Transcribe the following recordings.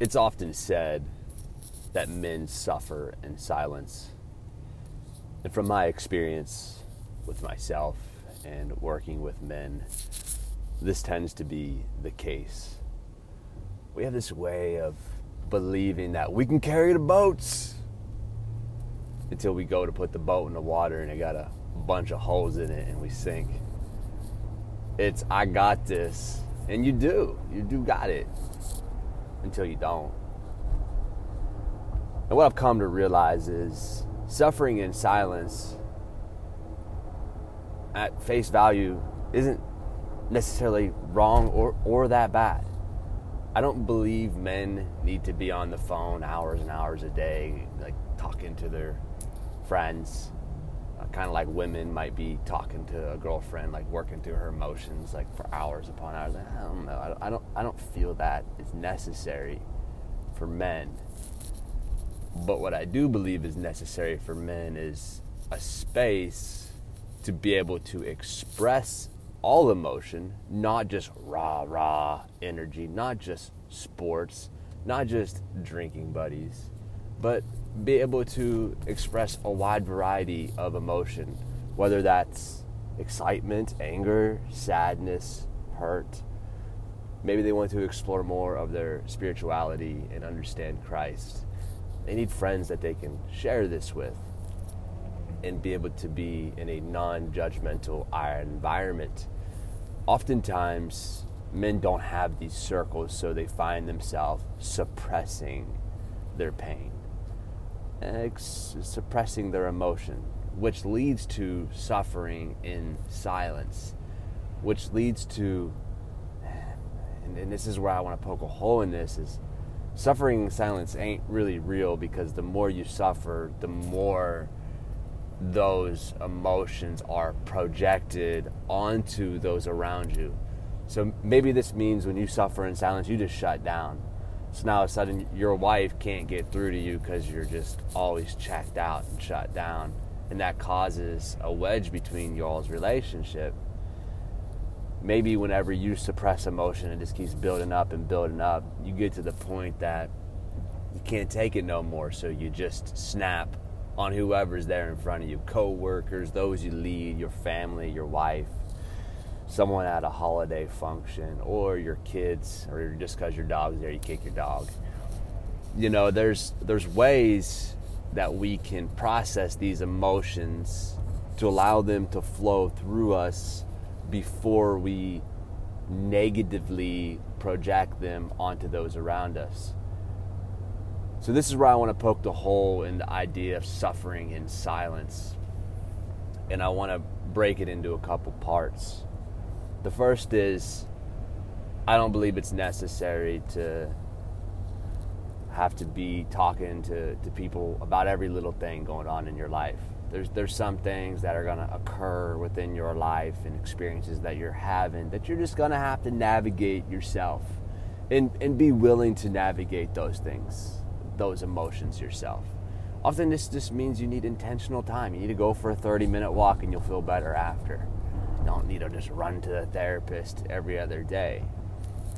It's often said that men suffer in silence. And from my experience with myself and working with men, this tends to be the case. We have this way of believing that we can carry the boats until we go to put the boat in the water and it got a bunch of holes in it and we sink. It's, I got this. And you do. You do got it until you don't. And what I've come to realize is suffering in silence at face value isn't necessarily wrong or, or that bad. I don't believe men need to be on the phone hours and hours a day, like talking to their friends. Uh, kind of like women might be talking to a girlfriend, like working through her emotions, like for hours upon hours. I don't know. I don't. I don't, I don't feel that is necessary for men. But what I do believe is necessary for men is a space to be able to express all emotion, not just rah rah energy, not just sports, not just drinking buddies, but be able to express a wide variety of emotion, whether that's excitement, anger, sadness, hurt. Maybe they want to explore more of their spirituality and understand Christ. They need friends that they can share this with and be able to be in a non judgmental environment. Oftentimes, men don't have these circles, so they find themselves suppressing their pain, suppressing their emotion, which leads to suffering in silence, which leads to, and, and this is where I want to poke a hole in this, is suffering in silence ain't really real because the more you suffer, the more those emotions are projected onto those around you. So maybe this means when you suffer in silence, you just shut down. So now all of a sudden, your wife can't get through to you because you're just always checked out and shut down. And that causes a wedge between y'all's relationship. Maybe whenever you suppress emotion, it just keeps building up and building up. You get to the point that you can't take it no more, so you just snap on whoever's there in front of you co-workers those you lead your family your wife someone at a holiday function or your kids or just because your dog's there you kick your dog you know there's there's ways that we can process these emotions to allow them to flow through us before we negatively project them onto those around us so, this is where I want to poke the hole in the idea of suffering in silence. And I want to break it into a couple parts. The first is I don't believe it's necessary to have to be talking to, to people about every little thing going on in your life. There's, there's some things that are going to occur within your life and experiences that you're having that you're just going to have to navigate yourself and, and be willing to navigate those things those emotions yourself. Often this just means you need intentional time. You need to go for a 30 minute walk and you'll feel better after. Don't need to just run to the therapist every other day.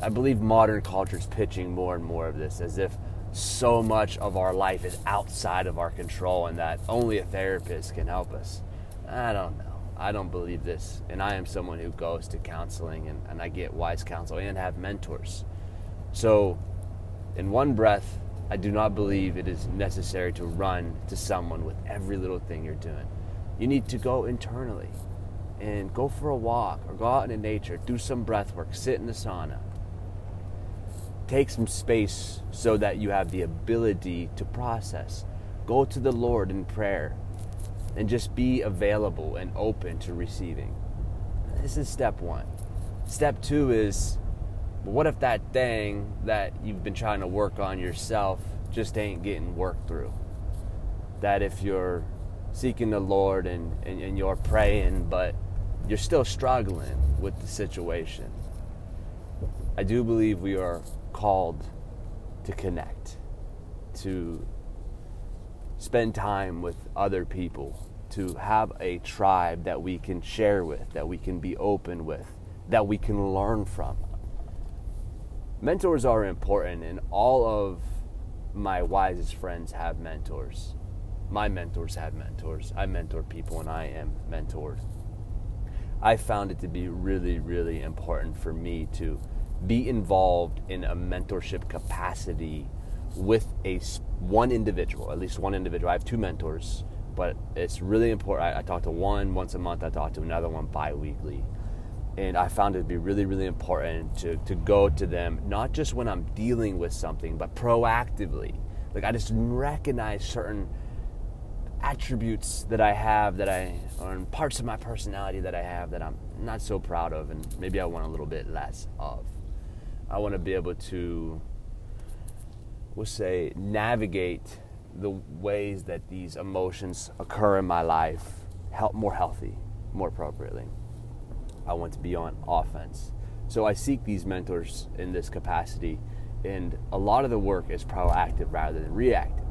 I believe modern culture is pitching more and more of this as if so much of our life is outside of our control and that only a therapist can help us. I don't know. I don't believe this. And I am someone who goes to counseling and, and I get wise counsel and have mentors. So, in one breath, I do not believe it is necessary to run to someone with every little thing you're doing. You need to go internally and go for a walk or go out into nature, do some breath work, sit in the sauna. Take some space so that you have the ability to process. Go to the Lord in prayer and just be available and open to receiving. This is step one. Step two is what if that thing that you've been trying to work on yourself just ain't getting worked through? That if you're seeking the Lord and, and, and you're praying, but you're still struggling with the situation, I do believe we are called to connect, to spend time with other people, to have a tribe that we can share with, that we can be open with, that we can learn from mentors are important, and all of my wisest friends have mentors. My mentors have mentors. I mentor people, and I am mentored. I found it to be really, really important for me to be involved in a mentorship capacity with a one individual, at least one individual. I have two mentors, but it's really important. I, I talk to one once a month. I talk to another one bi-weekly and I found it to be really, really important to, to go to them, not just when I'm dealing with something, but proactively. Like I just recognize certain attributes that I have that I, or parts of my personality that I have that I'm not so proud of, and maybe I want a little bit less of. I want to be able to, we'll say, navigate the ways that these emotions occur in my life help more healthy, more appropriately. I want to be on offense. So I seek these mentors in this capacity, and a lot of the work is proactive rather than reactive.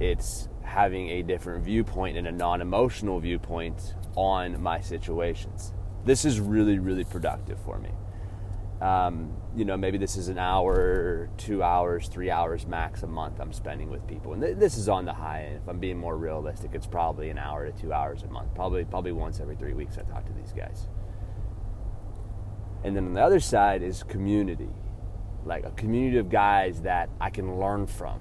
It's having a different viewpoint and a non emotional viewpoint on my situations. This is really, really productive for me. Um, you know, maybe this is an hour, two hours, three hours max a month I'm spending with people, and th- this is on the high end. If I'm being more realistic, it's probably an hour to two hours a month. Probably, probably once every three weeks I talk to these guys. And then on the other side is community, like a community of guys that I can learn from,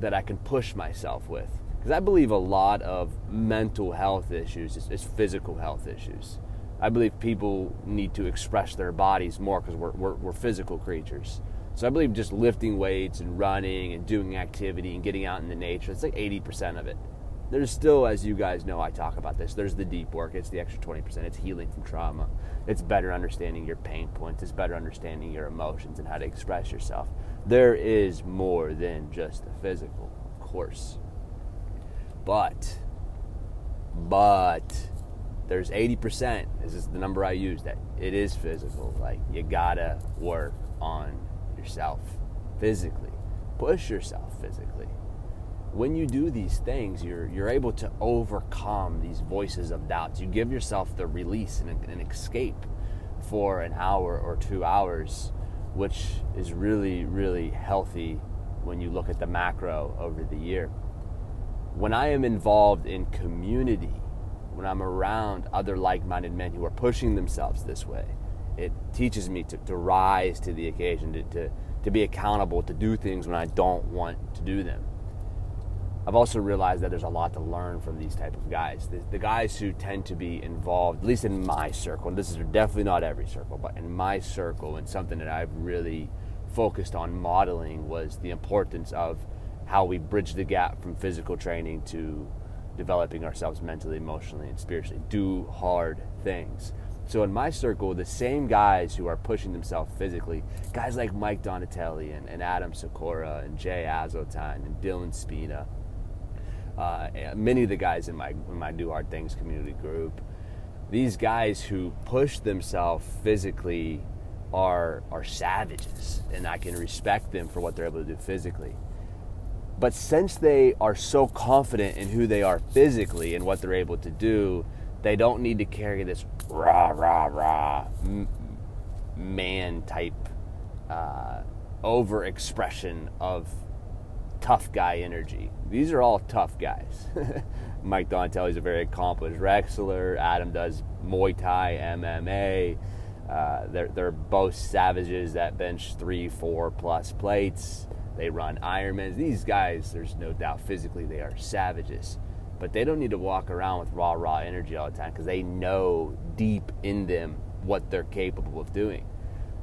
that I can push myself with, because I believe a lot of mental health issues is, is physical health issues I believe people need to express their bodies more because we're, we're, we're, physical creatures. So I believe just lifting weights and running and doing activity and getting out in the nature, it's like 80% of it. There's still, as you guys know, I talk about this, there's the deep work, it's the extra 20%. It's healing from trauma. It's better understanding your pain points, it's better understanding your emotions and how to express yourself. There is more than just the physical, of course. But, but, there's 80%, this is the number I use, that it is physical. Like, you gotta work on yourself physically, push yourself physically. When you do these things, you're, you're able to overcome these voices of doubts. You give yourself the release and an escape for an hour or two hours, which is really, really healthy when you look at the macro over the year. When I am involved in community, when I'm around other like minded men who are pushing themselves this way, it teaches me to, to rise to the occasion, to, to, to be accountable, to do things when I don't want to do them. I've also realized that there's a lot to learn from these type of guys. The, the, guys who tend to be involved, at least in my circle, and this is definitely not every circle, but in my circle, and something that I've really focused on modeling was the importance of how we bridge the gap from physical training to developing ourselves mentally, emotionally, and spiritually. Do hard things. So in my circle, the same guys who are pushing themselves physically, guys like Mike Donatelli and, and Adam Sikora and Jay Azotine and Dylan Spina, uh, many of the guys in my in my Do Hard Things community group, these guys who push themselves physically are are savages, and I can respect them for what they're able to do physically. But since they are so confident in who they are physically and what they're able to do, they don't need to carry this rah, rah, rah man type uh, over expression of tough guy energy. These are all tough guys. Mike Donatelli is a very accomplished wrestler. Adam does Muay Thai, MMA. Uh, they're, they're both savages that bench three, four plus plates. They run Ironmans. These guys, there's no doubt physically they are savages. But they don't need to walk around with raw, raw energy all the time because they know deep in them what they're capable of doing.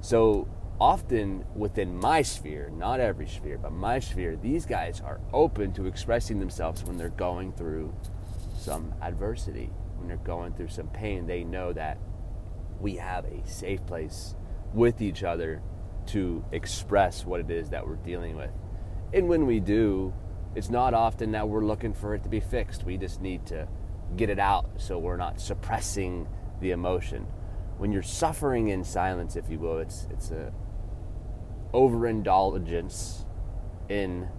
So often within my sphere, not every sphere, but my sphere, these guys are open to expressing themselves when they're going through some adversity, when they're going through some pain. They know that we have a safe place with each other to express what it is that we're dealing with. And when we do, it's not often that we're looking for it to be fixed. We just need to get it out so we're not suppressing the emotion. When you're suffering in silence, if you will, it's it's a overindulgence in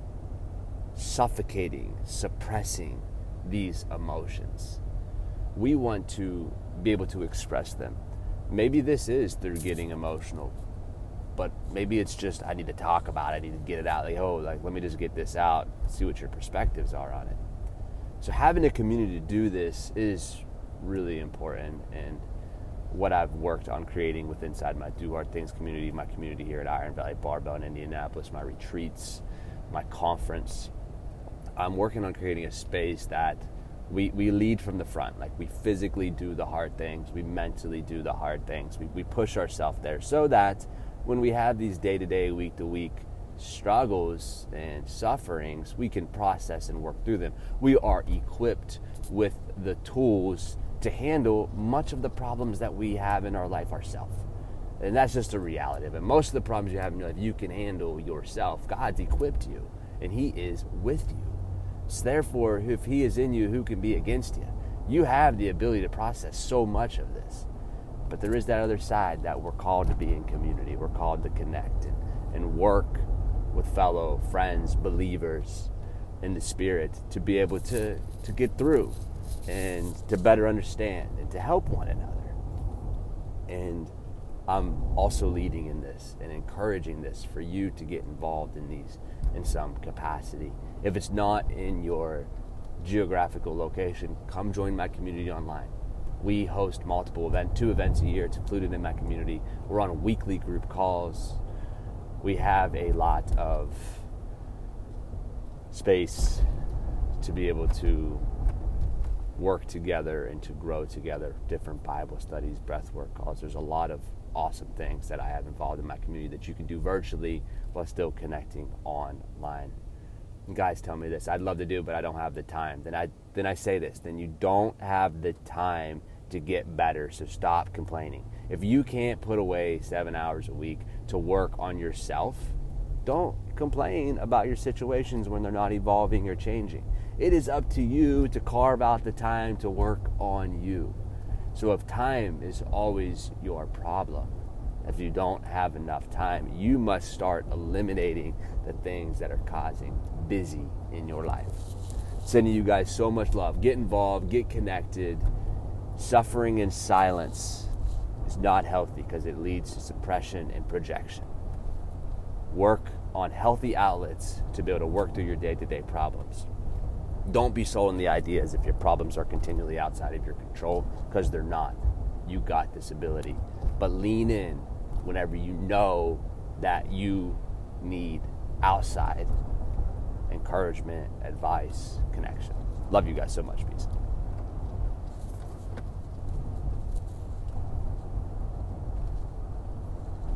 suffocating, suppressing these emotions. We want to be able to express them. Maybe this is through getting emotional but maybe it's just I need to talk about it. I need to get it out. Like, oh, like let me just get this out, see what your perspectives are on it. So having a community to do this is really important and what I've worked on creating with inside my Do Hard Things community, my community here at Iron Valley Barbell in Indianapolis, my retreats, my conference. I'm working on creating a space that we, we lead from the front. Like we physically do the hard things, we mentally do the hard things. We, we push ourselves there so that when we have these day to day, week to week struggles and sufferings, we can process and work through them. We are equipped with the tools to handle much of the problems that we have in our life ourselves. And that's just a reality of it. Most of the problems you have in your life, you can handle yourself. God's equipped you, and He is with you. So therefore, if He is in you, who can be against you? You have the ability to process so much of this. But there is that other side that we're called to be in community. We're called to connect and, and work with fellow friends, believers in the Spirit to be able to, to get through and to better understand and to help one another. And I'm also leading in this and encouraging this for you to get involved in these in some capacity. If it's not in your geographical location, come join my community online. We host multiple events, two events a year. It's included in my community. We're on weekly group calls. We have a lot of space to be able to work together and to grow together. Different Bible studies, breathwork calls. There's a lot of awesome things that I have involved in my community that you can do virtually while still connecting online. Guys tell me this, I'd love to do, but I don't have the time. Then I then I say this, then you don't have the time to get better. So stop complaining. If you can't put away 7 hours a week to work on yourself, don't complain about your situations when they're not evolving or changing. It is up to you to carve out the time to work on you. So if time is always your problem, if you don't have enough time, you must start eliminating the things that are causing busy in your life. Sending you guys so much love. Get involved, get connected. Suffering in silence is not healthy because it leads to suppression and projection. Work on healthy outlets to be able to work through your day to day problems don't be sold on the ideas if your problems are continually outside of your control because they're not. You got this ability. But lean in whenever you know that you need outside encouragement, advice, connection. Love you guys so much. Peace.